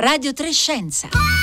Radio Trescenza.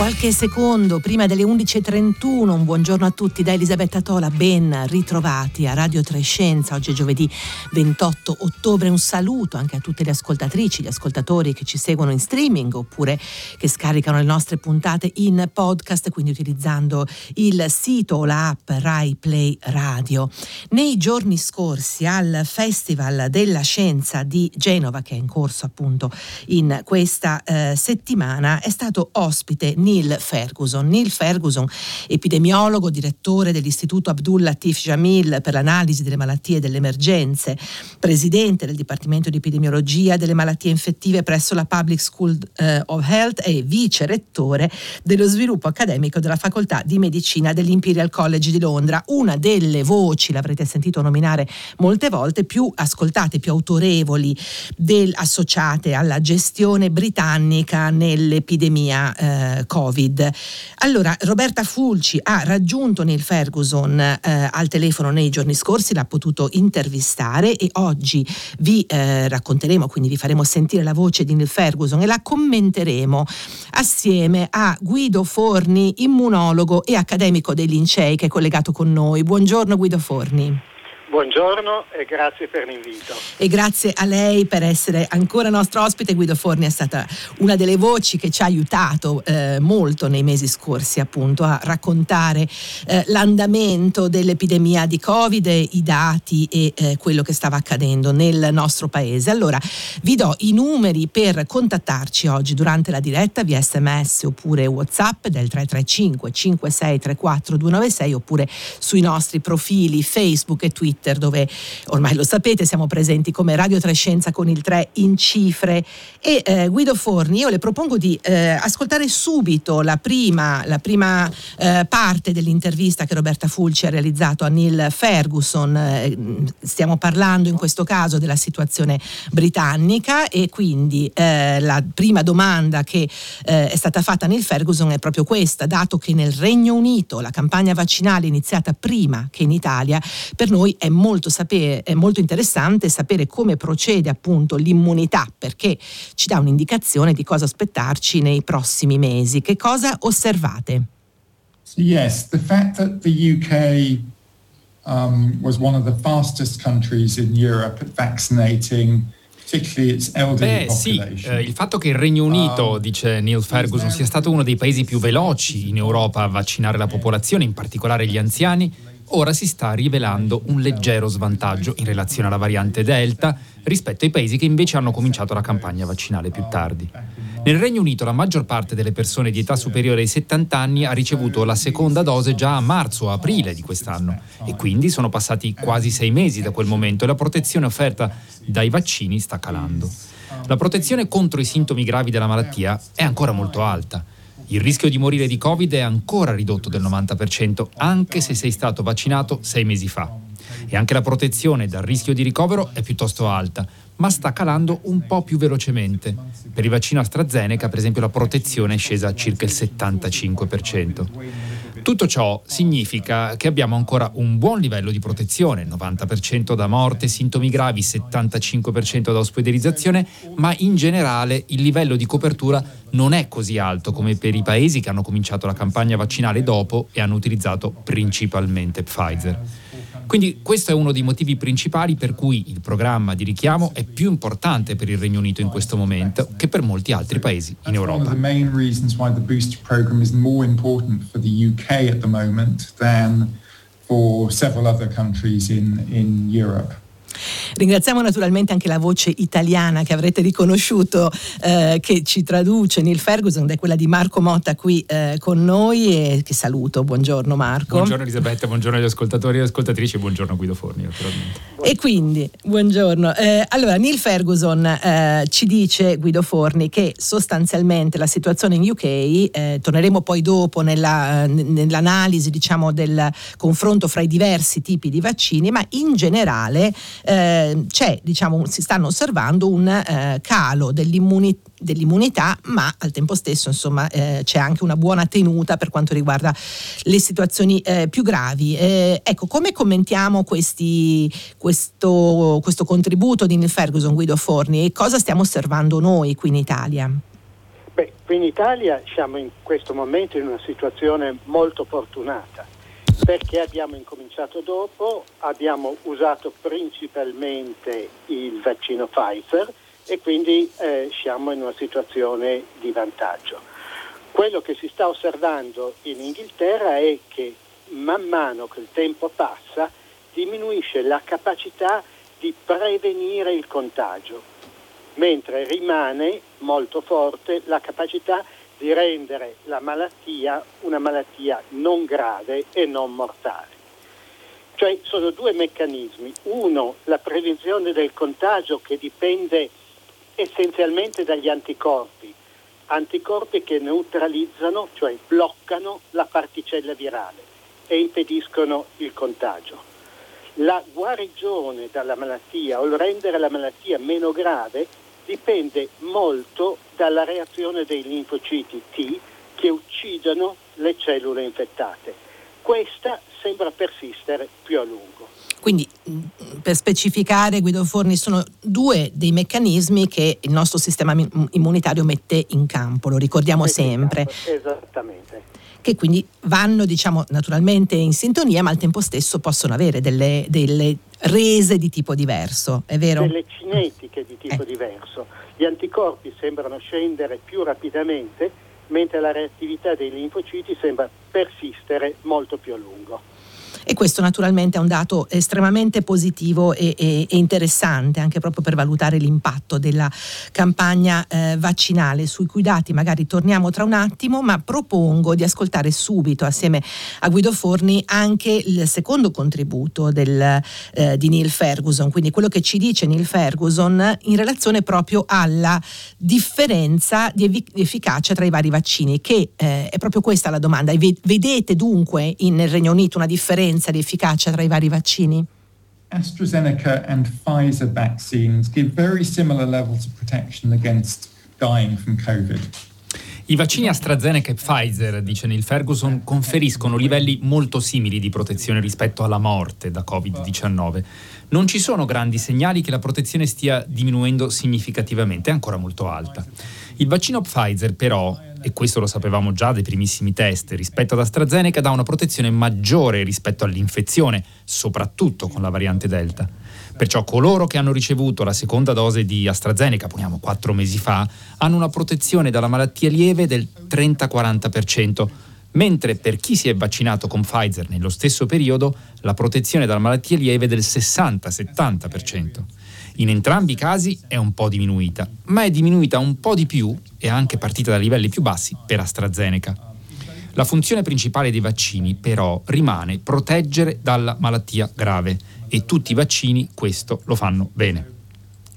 Qualche secondo prima delle 11.31, un buongiorno a tutti da Elisabetta Tola, ben ritrovati a Radio Trescenza, oggi è giovedì 28 ottobre, un saluto anche a tutte le ascoltatrici, gli ascoltatori che ci seguono in streaming oppure che scaricano le nostre puntate in podcast, quindi utilizzando il sito o l'app Rai Play Radio. Nei giorni scorsi al Festival della Scienza di Genova, che è in corso appunto in questa eh, settimana, è stato ospite Neil Ferguson. Neil Ferguson, epidemiologo, direttore dell'Istituto Abdul Latif Jamil per l'analisi delle malattie e delle emergenze, presidente del Dipartimento di Epidemiologia delle malattie infettive presso la Public School eh, of Health e vice rettore dello sviluppo accademico della Facoltà di Medicina dell'Imperial College di Londra, una delle voci, l'avrete sentito nominare molte volte, più ascoltate, più autorevoli del, associate alla gestione britannica nell'epidemia eh, Covid. Covid. Allora, Roberta Fulci ha raggiunto Neil Ferguson eh, al telefono nei giorni scorsi, l'ha potuto intervistare e oggi vi eh, racconteremo, quindi vi faremo sentire la voce di Neil Ferguson e la commenteremo assieme a Guido Forni, immunologo e accademico dei Lincei che è collegato con noi. Buongiorno Guido Forni. Buongiorno e grazie per l'invito. E grazie a lei per essere ancora nostro ospite. Guido Forni è stata una delle voci che ci ha aiutato eh, molto nei mesi scorsi appunto a raccontare eh, l'andamento dell'epidemia di Covid, i dati e eh, quello che stava accadendo nel nostro paese. Allora vi do i numeri per contattarci oggi durante la diretta via sms oppure whatsapp del 335 5634 296 oppure sui nostri profili Facebook e Twitter Twitter dove ormai lo sapete siamo presenti come Radio Trescenza con il 3 in cifre. E eh, Guido Forni io le propongo di eh, ascoltare subito la prima, la prima eh, parte dell'intervista che Roberta Fulci ha realizzato a Neil Ferguson. Eh, stiamo parlando in questo caso della situazione britannica e quindi eh, la prima domanda che eh, è stata fatta a Neil Ferguson è proprio questa. Dato che nel Regno Unito la campagna vaccinale è iniziata prima che in Italia per noi è molto, sapere, è molto interessante sapere come procede appunto l'immunità perché ci dà un'indicazione di cosa aspettarci nei prossimi mesi. Che cosa osservate? Yes, the fact that the UK um, was one of the fastest countries in Europe at vaccinating Beh sì, eh, il fatto che il Regno Unito, um, dice Neil Ferguson, sia stato uno dei paesi più veloci in Europa a vaccinare la popolazione, in particolare gli anziani, ora si sta rivelando un leggero svantaggio in relazione alla variante Delta rispetto ai paesi che invece hanno cominciato la campagna vaccinale più tardi. Nel Regno Unito la maggior parte delle persone di età superiore ai 70 anni ha ricevuto la seconda dose già a marzo o aprile di quest'anno e quindi sono passati quasi sei mesi da quel momento e la protezione offerta dai vaccini sta calando. La protezione contro i sintomi gravi della malattia è ancora molto alta. Il rischio di morire di Covid è ancora ridotto del 90%, anche se sei stato vaccinato sei mesi fa. E anche la protezione dal rischio di ricovero è piuttosto alta, ma sta calando un po' più velocemente. Per il vaccino AstraZeneca, per esempio, la protezione è scesa a circa il 75%. Tutto ciò significa che abbiamo ancora un buon livello di protezione, 90% da morte, sintomi gravi, 75% da ospedalizzazione, ma in generale il livello di copertura non è così alto come per i paesi che hanno cominciato la campagna vaccinale dopo e hanno utilizzato principalmente Pfizer. Quindi questo è uno dei motivi principali per cui il programma di richiamo è più importante per il Regno Unito in questo momento che per molti altri paesi in Europa. for several other countries in, in Europe. Ringraziamo naturalmente anche la voce italiana che avrete riconosciuto eh, che ci traduce Neil Ferguson, ed è quella di Marco Motta qui eh, con noi e che saluto. Buongiorno Marco. Buongiorno Elisabetta, buongiorno agli ascoltatori e ascoltatrici e buongiorno Guido Forni naturalmente. E quindi, buongiorno. Eh, allora, Neil Ferguson eh, ci dice, Guido Forni, che sostanzialmente la situazione in UK, eh, torneremo poi dopo nella, nell'analisi diciamo, del confronto fra i diversi tipi di vaccini, ma in generale eh, diciamo, si stanno osservando un eh, calo dell'immunità dell'immunità, ma al tempo stesso insomma, eh, c'è anche una buona tenuta per quanto riguarda le situazioni eh, più gravi. Eh, ecco, come commentiamo questi, questo, questo, contributo di Neil Ferguson, Guido Forni, e cosa stiamo osservando noi qui in Italia? Beh, qui in Italia siamo in questo momento in una situazione molto fortunata perché abbiamo incominciato dopo, abbiamo usato principalmente il vaccino Pfizer e quindi eh, siamo in una situazione di vantaggio. Quello che si sta osservando in Inghilterra è che man mano che il tempo passa diminuisce la capacità di prevenire il contagio, mentre rimane molto forte la capacità di rendere la malattia una malattia non grave e non mortale. Cioè sono due meccanismi. Uno, la prevenzione del contagio che dipende essenzialmente dagli anticorpi, anticorpi che neutralizzano, cioè bloccano la particella virale e impediscono il contagio. La guarigione dalla malattia o il rendere la malattia meno grave dipende molto dalla reazione dei linfociti T che uccidono le cellule infettate. Questa sembra persistere più a lungo. Quindi per specificare Guido Forni sono due dei meccanismi che il nostro sistema immunitario mette in campo, lo ricordiamo mette sempre. Esattamente. Che quindi vanno diciamo naturalmente in sintonia ma al tempo stesso possono avere delle, delle rese di tipo diverso, è vero? Delle cinetiche di tipo eh. diverso. Gli anticorpi sembrano scendere più rapidamente mentre la reattività dei linfociti sembra persistere molto più a lungo e questo naturalmente è un dato estremamente positivo e, e, e interessante anche proprio per valutare l'impatto della campagna eh, vaccinale sui cui dati magari torniamo tra un attimo ma propongo di ascoltare subito assieme a Guido Forni anche il secondo contributo del, eh, di Neil Ferguson. Quindi quello che ci dice Neil Ferguson in relazione proprio alla differenza di, efficacia tra i vari vaccini che eh, è proprio questa la domanda. Vedete dunque in, nel Regno Unito una differenza differenza di efficacia tra i vari vaccini? AstraZeneca and Pfizer vaccines give very similar levels of protection against dying from COVID. I vaccini AstraZeneca e Pfizer, dice Neil Ferguson, conferiscono livelli molto simili di protezione rispetto alla morte da Covid-19. Non ci sono grandi segnali che la protezione stia diminuendo significativamente, è ancora molto alta. Il vaccino Pfizer però e questo lo sapevamo già dai primissimi test, rispetto ad AstraZeneca dà una protezione maggiore rispetto all'infezione, soprattutto con la variante Delta. Perciò coloro che hanno ricevuto la seconda dose di AstraZeneca, poniamo quattro mesi fa, hanno una protezione dalla malattia lieve del 30-40%, mentre per chi si è vaccinato con Pfizer nello stesso periodo la protezione dalla malattia lieve è del 60-70%. In entrambi i casi è un po' diminuita, ma è diminuita un po' di più e anche partita da livelli più bassi per AstraZeneca. La funzione principale dei vaccini però rimane proteggere dalla malattia grave e tutti i vaccini questo lo fanno bene.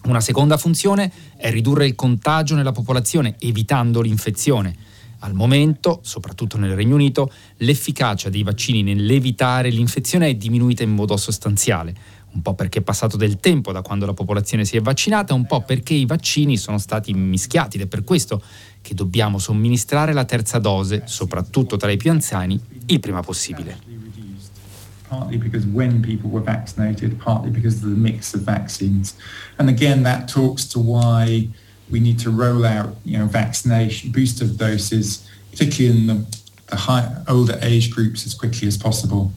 Una seconda funzione è ridurre il contagio nella popolazione evitando l'infezione. Al momento, soprattutto nel Regno Unito, l'efficacia dei vaccini nell'evitare l'infezione è diminuita in modo sostanziale, un po' perché è passato del tempo da quando la popolazione si è vaccinata, un po' perché i vaccini sono stati mischiati ed è per questo che dobbiamo somministrare la terza dose, soprattutto tra i più anziani, il prima possibile. partly because when people were vaccinated, partly because of the mix of vaccines. And again, that talks to why we need to roll out, you know, vaccination, booster doses, particularly in the, the high, older age groups as quickly as possible.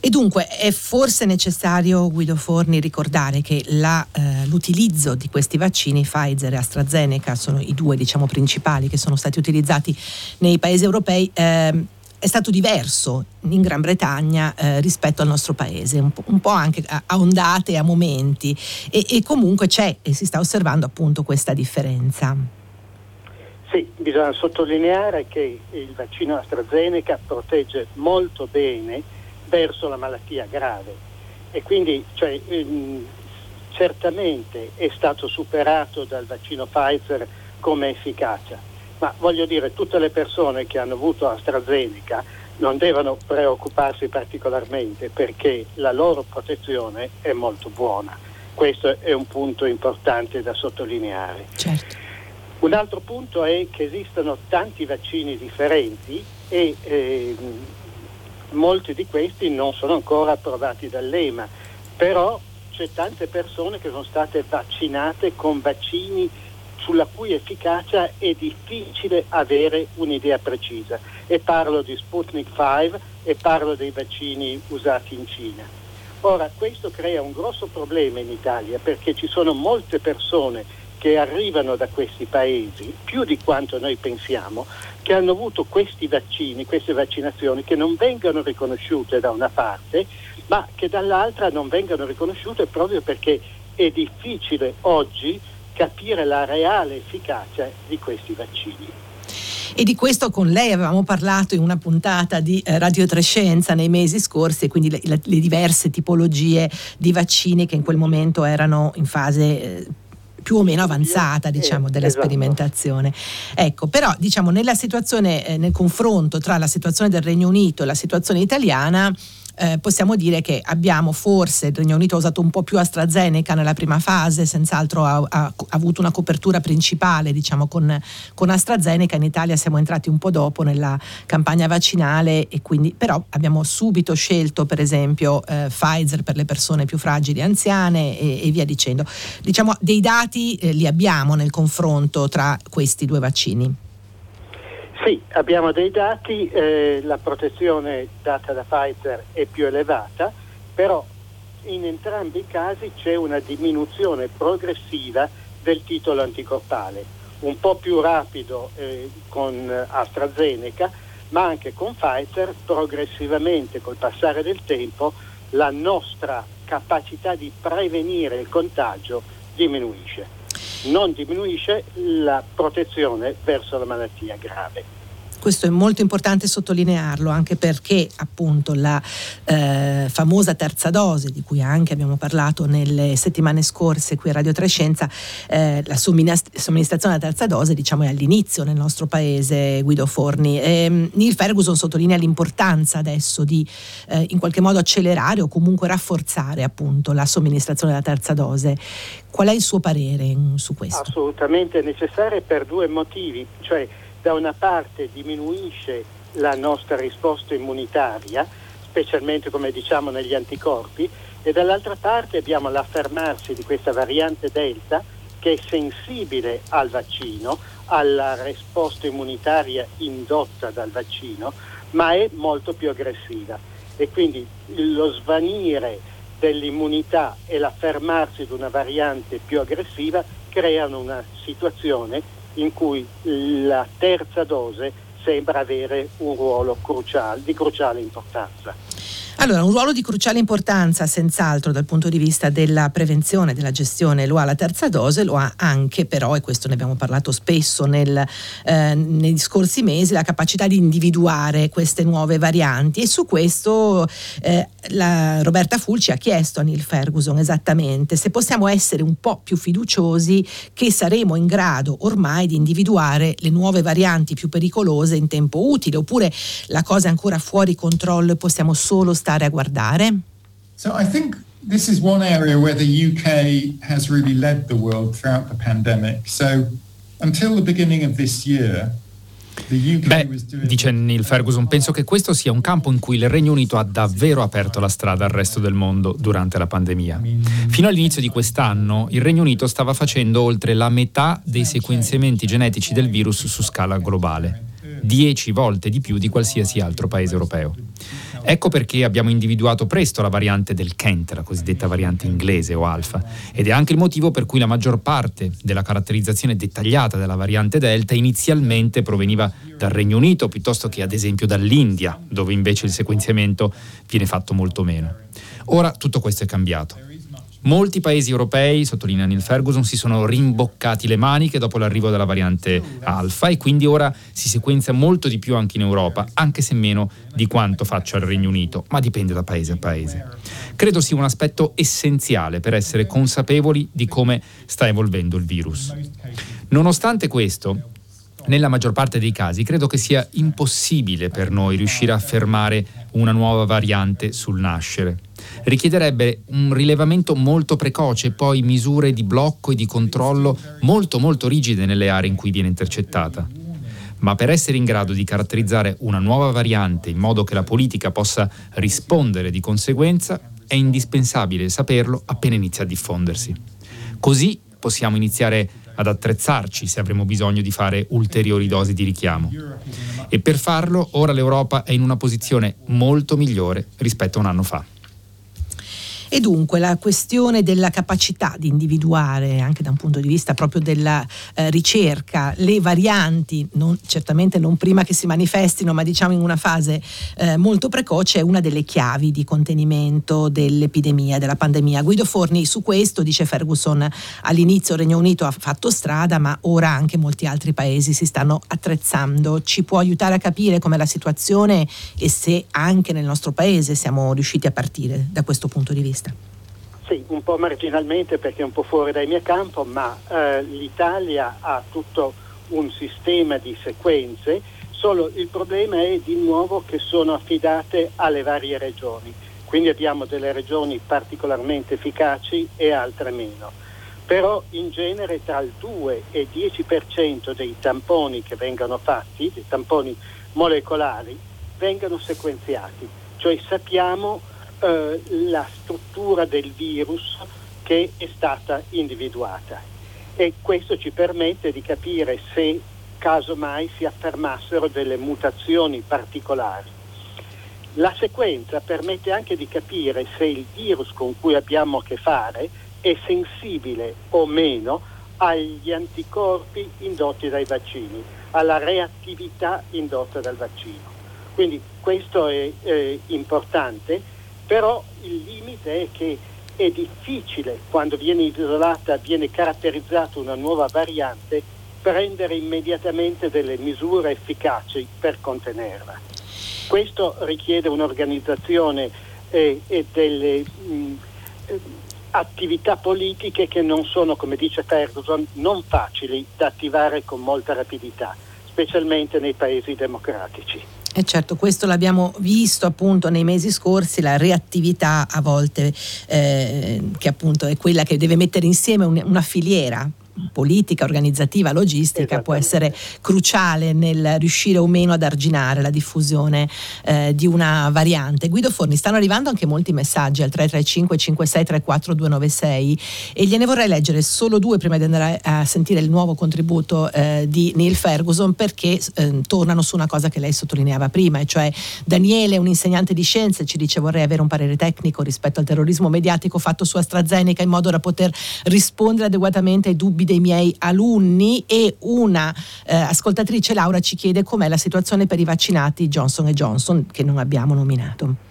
E dunque è forse necessario, Guido Forni, ricordare che la, eh, l'utilizzo di questi vaccini Pfizer e AstraZeneca sono i due diciamo, principali che sono stati utilizzati nei paesi europei. Eh, è stato diverso in Gran Bretagna eh, rispetto al nostro paese, un po', un po anche a, a, ondate, a momenti e, e comunque c'è e si sta osservando appunto questa differenza. Sì, bisogna sottolineare che il vaccino AstraZeneca protegge molto bene verso la malattia grave e quindi cioè, ehm, certamente è stato superato dal vaccino Pfizer come efficacia, ma voglio dire tutte le persone che hanno avuto AstraZeneca non devono preoccuparsi particolarmente perché la loro protezione è molto buona. Questo è un punto importante da sottolineare. Certo. Un altro punto è che esistono tanti vaccini differenti e eh, molti di questi non sono ancora approvati dall'EMA, però c'è tante persone che sono state vaccinate con vaccini sulla cui efficacia è difficile avere un'idea precisa. E parlo di Sputnik 5 e parlo dei vaccini usati in Cina. Ora, questo crea un grosso problema in Italia perché ci sono molte persone che arrivano da questi paesi, più di quanto noi pensiamo, che hanno avuto questi vaccini, queste vaccinazioni che non vengono riconosciute da una parte, ma che dall'altra non vengono riconosciute proprio perché è difficile oggi capire la reale efficacia di questi vaccini. E di questo con lei avevamo parlato in una puntata di eh, Radio Trescenza nei mesi scorsi, quindi le, le, diverse tipologie di vaccini che in quel momento erano in fase eh, più o meno avanzata diciamo, della esatto. sperimentazione. Ecco, però diciamo, nella situazione, eh, nel confronto tra la situazione del Regno Unito e la situazione italiana, eh, possiamo dire che abbiamo forse, il Regno Unito ha usato un po' più AstraZeneca nella prima fase, senz'altro ha, ha, ha avuto una copertura principale diciamo, con, con, AstraZeneca, in Italia siamo entrati un po' dopo nella campagna vaccinale e quindi però abbiamo subito scelto per esempio eh, Pfizer per le persone più fragili e anziane e, e via dicendo. Diciamo dei dati eh, li abbiamo nel confronto tra questi due vaccini. Sì, abbiamo dei dati, eh, la protezione data da Pfizer è più elevata, però in entrambi i casi c'è una diminuzione progressiva del titolo anticorpale, un po' più rapido eh, con AstraZeneca, ma anche con Pfizer progressivamente col passare del tempo la nostra capacità di prevenire il contagio diminuisce non diminuisce la protezione verso la malattia grave. Questo è molto importante sottolinearlo anche perché appunto la eh, famosa terza dose di cui anche abbiamo parlato nelle settimane scorse qui a Radio Trescenza, eh, la somministrazione della terza dose diciamo è all'inizio nel nostro paese Guido Forni. E, Neil Ferguson sottolinea l'importanza adesso di eh, in qualche modo accelerare o comunque rafforzare appunto la somministrazione della terza dose. Qual è il suo parere su questo? Assolutamente necessaria per due motivi, cioè da una parte diminuisce la nostra risposta immunitaria, specialmente come diciamo negli anticorpi, e dall'altra parte abbiamo l'affermarsi di questa variante Delta che è sensibile al vaccino, alla risposta immunitaria indotta dal vaccino, ma è molto più aggressiva. E quindi lo svanire dell'immunità e l'affermarsi di una variante più aggressiva creano una situazione in cui la terza dose sembra avere un ruolo cruciale, di cruciale importanza. Allora, un ruolo di cruciale importanza, senz'altro, dal punto di vista della prevenzione, della gestione, lo ha la terza dose, lo ha anche però, e questo ne abbiamo parlato spesso nel, eh, negli scorsi mesi, la capacità di individuare queste nuove varianti. E su questo eh, la Roberta Fulci ha chiesto a Neil Ferguson esattamente se possiamo essere un po' più fiduciosi che saremo in grado ormai di individuare le nuove varianti più pericolose in tempo utile, oppure la cosa è ancora fuori controllo e possiamo solo stare stare a guardare? So I think this is one area where the UK has really led the world throughout the pandemic. So until the beginning of this year, Beh, dice Neil Ferguson, penso che questo sia un campo in cui il Regno Unito ha davvero aperto la strada al resto del mondo durante la pandemia. Fino all'inizio di quest'anno il Regno Unito stava facendo oltre la metà dei sequenziamenti genetici del virus su scala globale, dieci volte di più di qualsiasi altro paese europeo. Ecco perché abbiamo individuato presto la variante del Kent, la cosiddetta variante inglese o alfa, ed è anche il motivo per cui la maggior parte della caratterizzazione dettagliata della variante Delta inizialmente proveniva dal Regno Unito piuttosto che ad esempio dall'India, dove invece il sequenziamento viene fatto molto meno. Ora tutto questo è cambiato. Molti paesi europei, sottolinea Neil Ferguson, si sono rimboccati le maniche dopo l'arrivo della variante alfa e quindi ora si sequenzia molto di più anche in Europa, anche se meno di quanto faccia il Regno Unito, ma dipende da paese a paese. Credo sia un aspetto essenziale per essere consapevoli di come sta evolvendo il virus. Nonostante questo, nella maggior parte dei casi credo che sia impossibile per noi riuscire a fermare una nuova variante sul nascere. Richiederebbe un rilevamento molto precoce poi misure di blocco e di controllo molto molto rigide nelle aree in cui viene intercettata. Ma per essere in grado di caratterizzare una nuova variante in modo che la politica possa rispondere di conseguenza, è indispensabile saperlo appena inizia a diffondersi. Così possiamo iniziare ad attrezzarci se avremo bisogno di fare ulteriori dosi di richiamo. E per farlo ora l'Europa è in una posizione molto migliore rispetto a un anno fa. E dunque la questione della capacità di individuare, anche da un punto di vista proprio della eh, ricerca, le varianti, non, certamente non prima che si manifestino, ma diciamo in una fase eh, molto precoce, è una delle chiavi di contenimento dell'epidemia, della pandemia. Guido Forni su questo, dice Ferguson, all'inizio il Regno Unito ha fatto strada, ma ora anche molti altri paesi si stanno attrezzando. Ci può aiutare a capire com'è la situazione e se anche nel nostro paese siamo riusciti a partire da questo punto di vista? Vista? Sì, un po' marginalmente perché è un po' fuori dal mio campo, ma eh, l'Italia ha tutto un sistema di sequenze, solo il problema è di nuovo che sono affidate alle varie regioni, quindi abbiamo delle regioni particolarmente efficaci e altre meno. Però in genere tra il 2 e il 10% dei tamponi che vengono fatti, dei tamponi molecolari, vengono sequenziati, cioè sappiamo eh, la struttura del virus che è stata individuata e questo ci permette di capire se casomai si affermassero delle mutazioni particolari. La sequenza permette anche di capire se il virus con cui abbiamo a che fare è sensibile o meno agli anticorpi indotti dai vaccini, alla reattività indotta dal vaccino. Quindi questo è eh, importante però il limite è che è difficile quando viene isolata, viene caratterizzata una nuova variante, prendere immediatamente delle misure efficaci per contenerla. Questo richiede un'organizzazione eh, e delle mh, eh, attività politiche che non sono, come dice Ferguson, non facili da attivare con molta rapidità, specialmente nei paesi democratici. E certo, questo l'abbiamo visto appunto nei mesi scorsi, la reattività a volte eh, che appunto è quella che deve mettere insieme un, una filiera politica, organizzativa, logistica può essere cruciale nel riuscire o meno ad arginare la diffusione eh, di una variante. Guido Forni, stanno arrivando anche molti messaggi al 335 5634 296 e gliene vorrei leggere solo due prima di andare a sentire il nuovo contributo eh, di Neil Ferguson perché eh, tornano su una cosa che lei sottolineava prima, e cioè Daniele, un insegnante di scienze, ci dice vorrei avere un parere tecnico rispetto al terrorismo mediatico fatto su AstraZeneca in modo da poter rispondere adeguatamente ai dubbi dei miei alunni e una eh, ascoltatrice Laura ci chiede com'è la situazione per i vaccinati Johnson Johnson che non abbiamo nominato.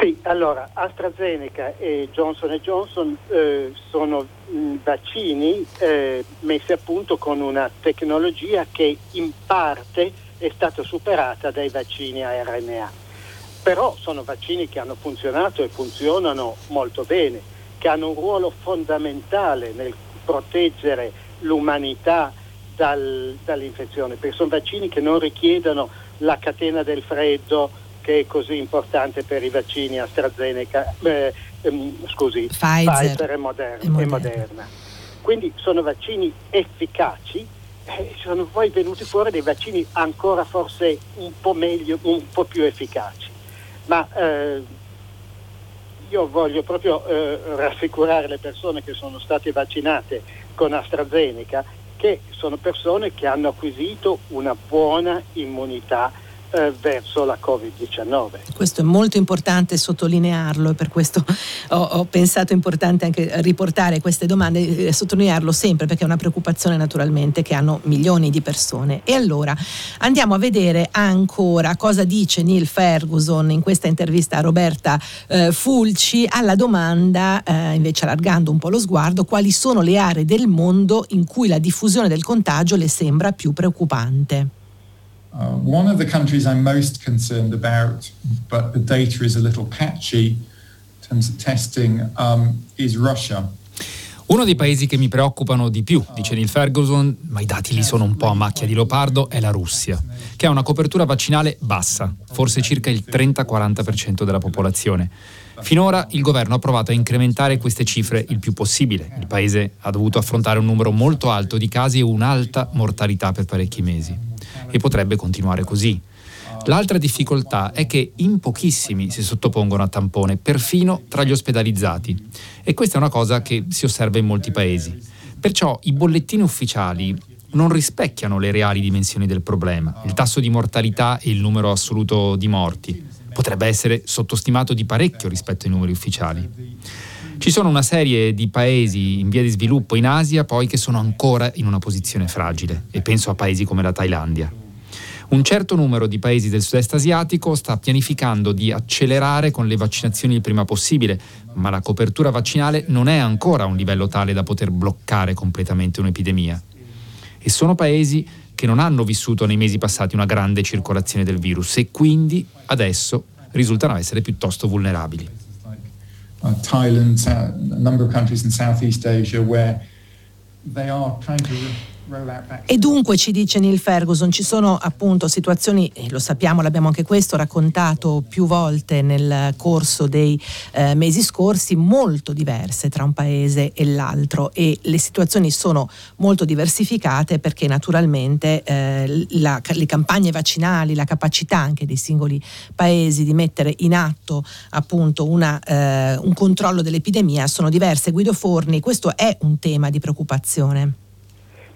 Sì, allora AstraZeneca e Johnson Johnson eh, sono mh, mm, vaccini eh, messi a punto con una tecnologia che in parte è stata superata dai vaccini a RNA. Però sono vaccini che hanno funzionato e funzionano molto bene che hanno un ruolo fondamentale nel proteggere l'umanità dal, dall'infezione, perché sono vaccini che non richiedono la catena del freddo che è così importante per i vaccini AstraZeneca, eh, ehm, scusi, Pfizer, Pfizer e, Moderna, e, Moderna. e, Moderna. Quindi sono vaccini efficaci e sono poi venuti fuori dei vaccini ancora forse un po' meglio, un po' più efficaci. Ma eh, io voglio proprio eh, rassicurare le persone che sono state vaccinate con AstraZeneca che sono persone che hanno acquisito una buona immunità eh, verso la Covid-19. Questo è molto importante sottolinearlo e per questo ho, ho, pensato importante anche riportare queste domande e sottolinearlo sempre perché è una preoccupazione naturalmente che hanno milioni di persone. E allora andiamo a vedere ancora cosa dice Neil Ferguson in questa intervista a Roberta eh, Fulci alla domanda, eh, invece allargando un po' lo sguardo, quali sono le aree del mondo in cui la diffusione del contagio le sembra più preoccupante. Uh, one of the countries I'm most concerned about, but the data is a little patchy in terms of testing, um, is Russia. Uno dei paesi che mi preoccupano di più, dice Neil Ferguson, ma i dati lì sono un po' a macchia di leopardo, è la Russia, che ha una copertura vaccinale bassa, forse circa il 30-40% della popolazione. Finora il governo ha provato a incrementare queste cifre il più possibile. Il paese ha dovuto affrontare un numero molto alto di casi e un'alta mortalità per parecchi mesi. E potrebbe continuare così. L'altra difficoltà è che in pochissimi si sottopongono a tampone, perfino tra gli ospedalizzati. E questa è una cosa che si osserva in molti paesi. Perciò i bollettini ufficiali non rispecchiano le reali dimensioni del problema, il tasso di mortalità e il numero assoluto di morti. Potrebbe essere sottostimato di parecchio rispetto ai numeri ufficiali. Ci sono una serie di paesi in via di sviluppo in Asia poi che sono ancora in una posizione fragile e penso a paesi come la Thailandia. Un certo numero di paesi del sud-est asiatico sta pianificando di accelerare con le vaccinazioni il prima possibile, ma la copertura vaccinale non è ancora a un livello tale da poter bloccare completamente un'epidemia. E sono paesi che non hanno vissuto nei mesi passati una grande circolazione del virus e quindi adesso risultano essere piuttosto vulnerabili. Uh, Thailand, a number of countries in Southeast Asia where they are trying to e dunque ci dice Neil Ferguson, ci sono appunto situazioni, e lo sappiamo, l'abbiamo anche questo raccontato più volte nel corso dei eh, mesi scorsi, molto diverse tra un paese e l'altro e le situazioni sono molto diversificate perché naturalmente eh, la, le campagne vaccinali, la capacità anche dei singoli paesi di mettere in atto appunto una, eh, un controllo dell'epidemia sono diverse. Guido Forni, questo è un tema di preoccupazione.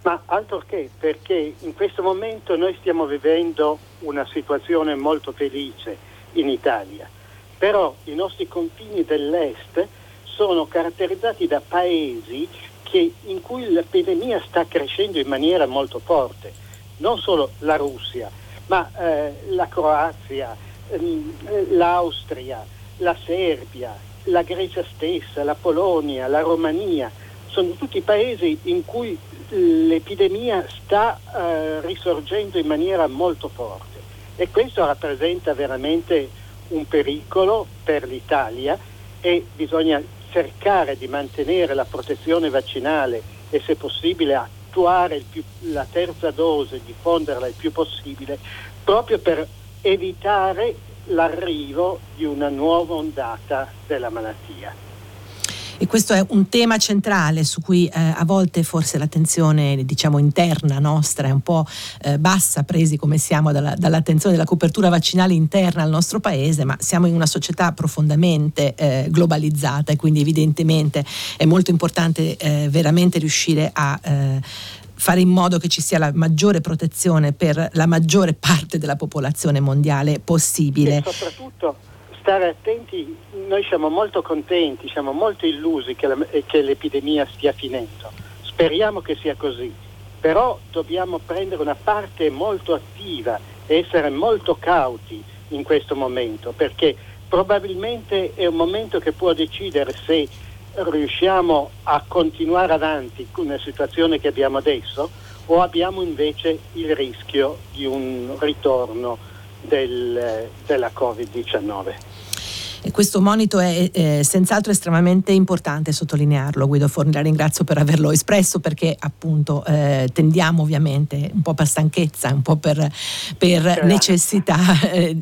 Ma altro che, perché in questo momento noi stiamo vivendo una situazione molto felice in Italia, però i nostri confini dell'est sono caratterizzati da paesi che, in cui l'epidemia sta crescendo in maniera molto forte, non solo la Russia, ma eh, la Croazia, ehm, l'Austria, la Serbia, la Grecia stessa, la Polonia, la Romania, sono tutti paesi in cui l'epidemia sta eh, risorgendo in maniera molto forte e questo rappresenta veramente un pericolo per l'Italia e bisogna cercare di mantenere la protezione vaccinale e se possibile attuare più, la terza dose, diffonderla il più possibile, proprio per evitare l'arrivo di una nuova ondata della malattia e questo è un tema centrale su cui eh, a volte forse l'attenzione diciamo interna nostra è un po' eh, bassa presi come siamo dalla, dall'attenzione della copertura vaccinale interna al nostro paese ma siamo in una società profondamente eh, globalizzata e quindi evidentemente è molto importante eh, veramente riuscire a eh, fare in modo che ci sia la maggiore protezione per la maggiore parte della popolazione mondiale possibile. E soprattutto stare attenti, noi siamo molto contenti, siamo molto illusi che, la, che l'epidemia stia finendo, speriamo che sia così, però dobbiamo prendere una parte molto attiva e essere molto cauti in questo momento, perché probabilmente è un momento che può decidere se riusciamo a continuare avanti con la situazione che abbiamo adesso o abbiamo invece il rischio di un ritorno del, della Covid-19. E questo monito è eh, senz'altro estremamente importante sottolinearlo. Guido Forni, la ringrazio per averlo espresso perché appunto eh, tendiamo ovviamente un po' per stanchezza, un po' per, per necessità eh,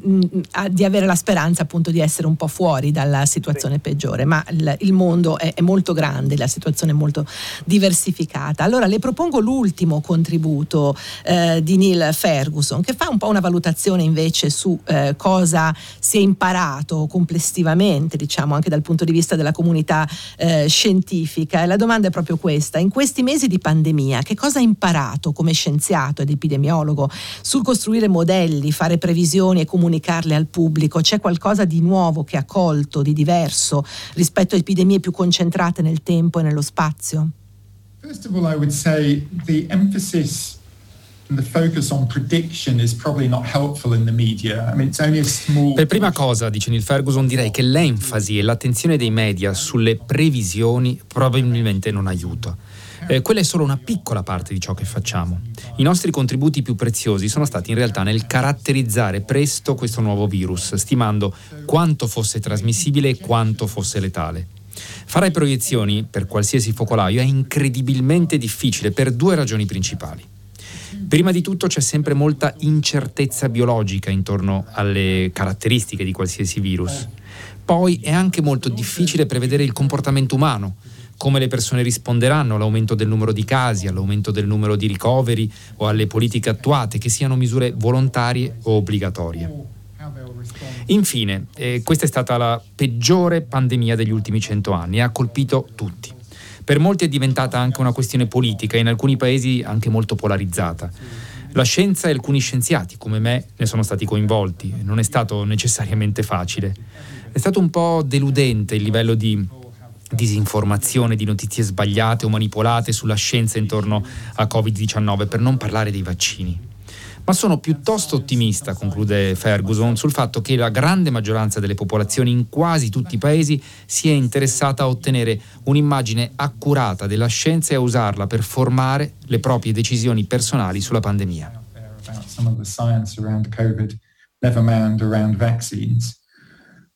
di avere la speranza appunto di essere un po' fuori dalla situazione sì. peggiore, ma il, il mondo è, è, molto grande, la situazione è molto diversificata. Allora le propongo l'ultimo contributo eh, di Neil Ferguson che fa un po' una valutazione invece su eh, cosa si è imparato complessivamente complessivamente, diciamo anche dal punto di vista della comunità eh, scientifica. E la domanda è proprio questa: in questi mesi di pandemia, che cosa ha imparato come scienziato ed epidemiologo sul costruire modelli, fare previsioni e comunicarle al pubblico? C'è qualcosa di nuovo che ha colto, di diverso rispetto a epidemie più concentrate nel tempo e nello spazio? First of all, I would say the emphasis per prima cosa, dice Neil Ferguson, direi che l'enfasi e l'attenzione dei media sulle previsioni probabilmente non aiuta. Eh, quella è solo una piccola parte di ciò che facciamo. I nostri contributi più preziosi sono stati in realtà nel caratterizzare presto questo nuovo virus, stimando quanto fosse trasmissibile e quanto fosse letale. Fare proiezioni per qualsiasi focolaio è incredibilmente difficile per due ragioni principali. Prima di tutto c'è sempre molta incertezza biologica intorno alle caratteristiche di qualsiasi virus. Poi è anche molto difficile prevedere il comportamento umano, come le persone risponderanno all'aumento del numero di casi, all'aumento del numero di ricoveri o alle politiche attuate, che siano misure volontarie o obbligatorie. Infine, eh, questa è stata la peggiore pandemia degli ultimi cento anni e ha colpito tutti. Per molti è diventata anche una questione politica, in alcuni paesi anche molto polarizzata. La scienza e alcuni scienziati, come me, ne sono stati coinvolti. Non è stato necessariamente facile. È stato un po' deludente il livello di disinformazione, di notizie sbagliate o manipolate sulla scienza intorno a Covid-19, per non parlare dei vaccini. Ma sono piuttosto ottimista, conclude Ferguson, sul fatto che la grande maggioranza delle popolazioni in quasi tutti i paesi sia interessata a ottenere un'immagine accurata della scienza e a usarla per formare le proprie decisioni personali sulla pandemia.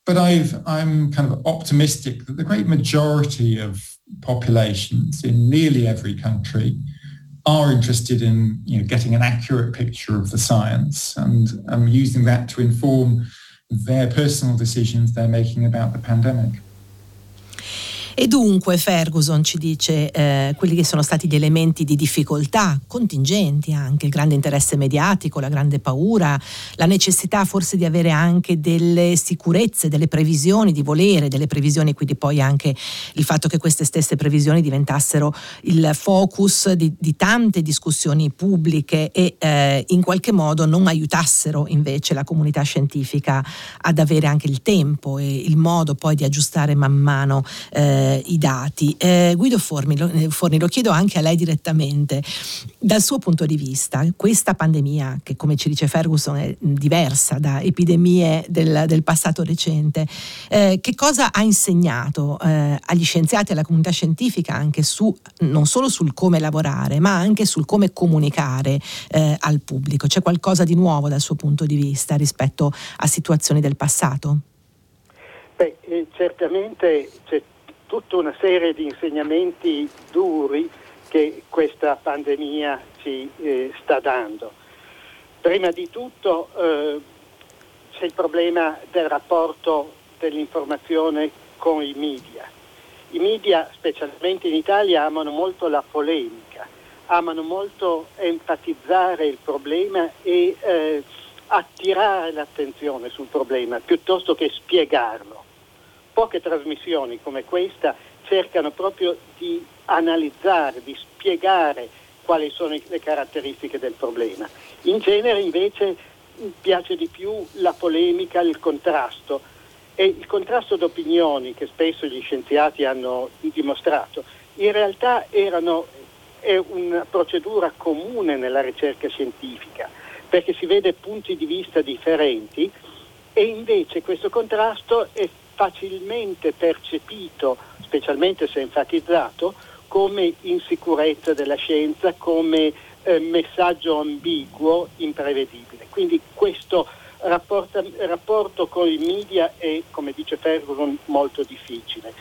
But I've, I'm kind of optimistic that the great majority of populations in nearly every country are interested in you know, getting an accurate picture of the science and um, using that to inform their personal decisions they're making about the pandemic. E dunque Ferguson ci dice eh, quelli che sono stati gli elementi di difficoltà, contingenti anche, il grande interesse mediatico, la grande paura, la necessità forse di avere anche delle sicurezze, delle previsioni, di volere delle previsioni, quindi poi anche il fatto che queste stesse previsioni diventassero il focus di, di tante discussioni pubbliche e eh, in qualche modo non aiutassero invece la comunità scientifica ad avere anche il tempo e il modo poi di aggiustare man mano eh, eh, i dati. Eh, Guido Forni lo, eh, Forni, lo chiedo anche a lei direttamente, dal suo punto di vista, questa pandemia, che come ci dice Ferguson è diversa da epidemie del, del passato recente, eh, che cosa ha insegnato eh, agli scienziati e alla comunità scientifica anche su, non solo sul come lavorare, ma anche sul come comunicare eh, al pubblico? C'è qualcosa di nuovo dal suo punto di vista rispetto a situazioni del passato? Beh, certamente c'è tutta una serie di insegnamenti duri che questa pandemia ci eh, sta dando. Prima di tutto eh, c'è il problema del rapporto dell'informazione con i media. I media, specialmente in Italia, amano molto la polemica, amano molto enfatizzare il problema e eh, attirare l'attenzione sul problema piuttosto che spiegarlo poche trasmissioni come questa cercano proprio di analizzare, di spiegare quali sono le caratteristiche del problema. In genere invece piace di più la polemica, il contrasto e il contrasto d'opinioni che spesso gli scienziati hanno dimostrato in realtà erano, è una procedura comune nella ricerca scientifica perché si vede punti di vista differenti e invece questo contrasto è facilmente percepito, specialmente se enfatizzato, come insicurezza della scienza, come eh, messaggio ambiguo, imprevedibile. Quindi questo rapporto, rapporto con i media è, come dice Ferguson, molto difficile.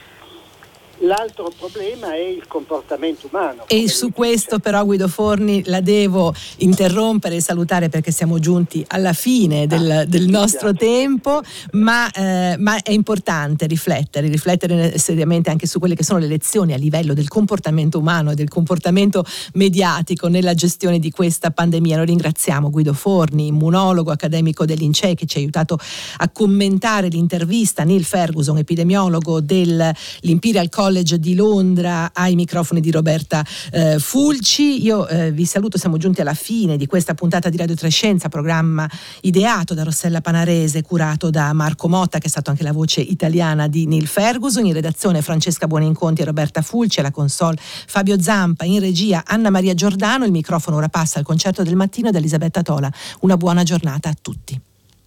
L'altro problema è il comportamento umano. E su questo però Guido Forni la devo interrompere e salutare perché siamo giunti alla fine del, ah, del nostro tempo, ma, eh, ma, è importante riflettere, riflettere seriamente anche su quelle che sono le lezioni a livello del comportamento umano e del comportamento mediatico nella gestione di questa pandemia. Lo ringraziamo Guido Forni, immunologo accademico dell'INCE che ci ha aiutato a commentare l'intervista Neil Ferguson, epidemiologo dell'Imperial College College di Londra ai microfoni di Roberta eh, Fulci. Io eh, vi saluto, siamo giunti alla fine di questa puntata di Radio Trescenza, programma ideato da Rossella Panarese, curato da Marco Motta, che è stato anche la voce italiana di Neil Ferguson, in redazione Francesca Buoninconti e Roberta Fulci, alla console Fabio Zampa, in regia Anna Maria Giordano, il microfono ora passa al concerto del mattino da Elisabetta Tola. Una buona giornata a tutti.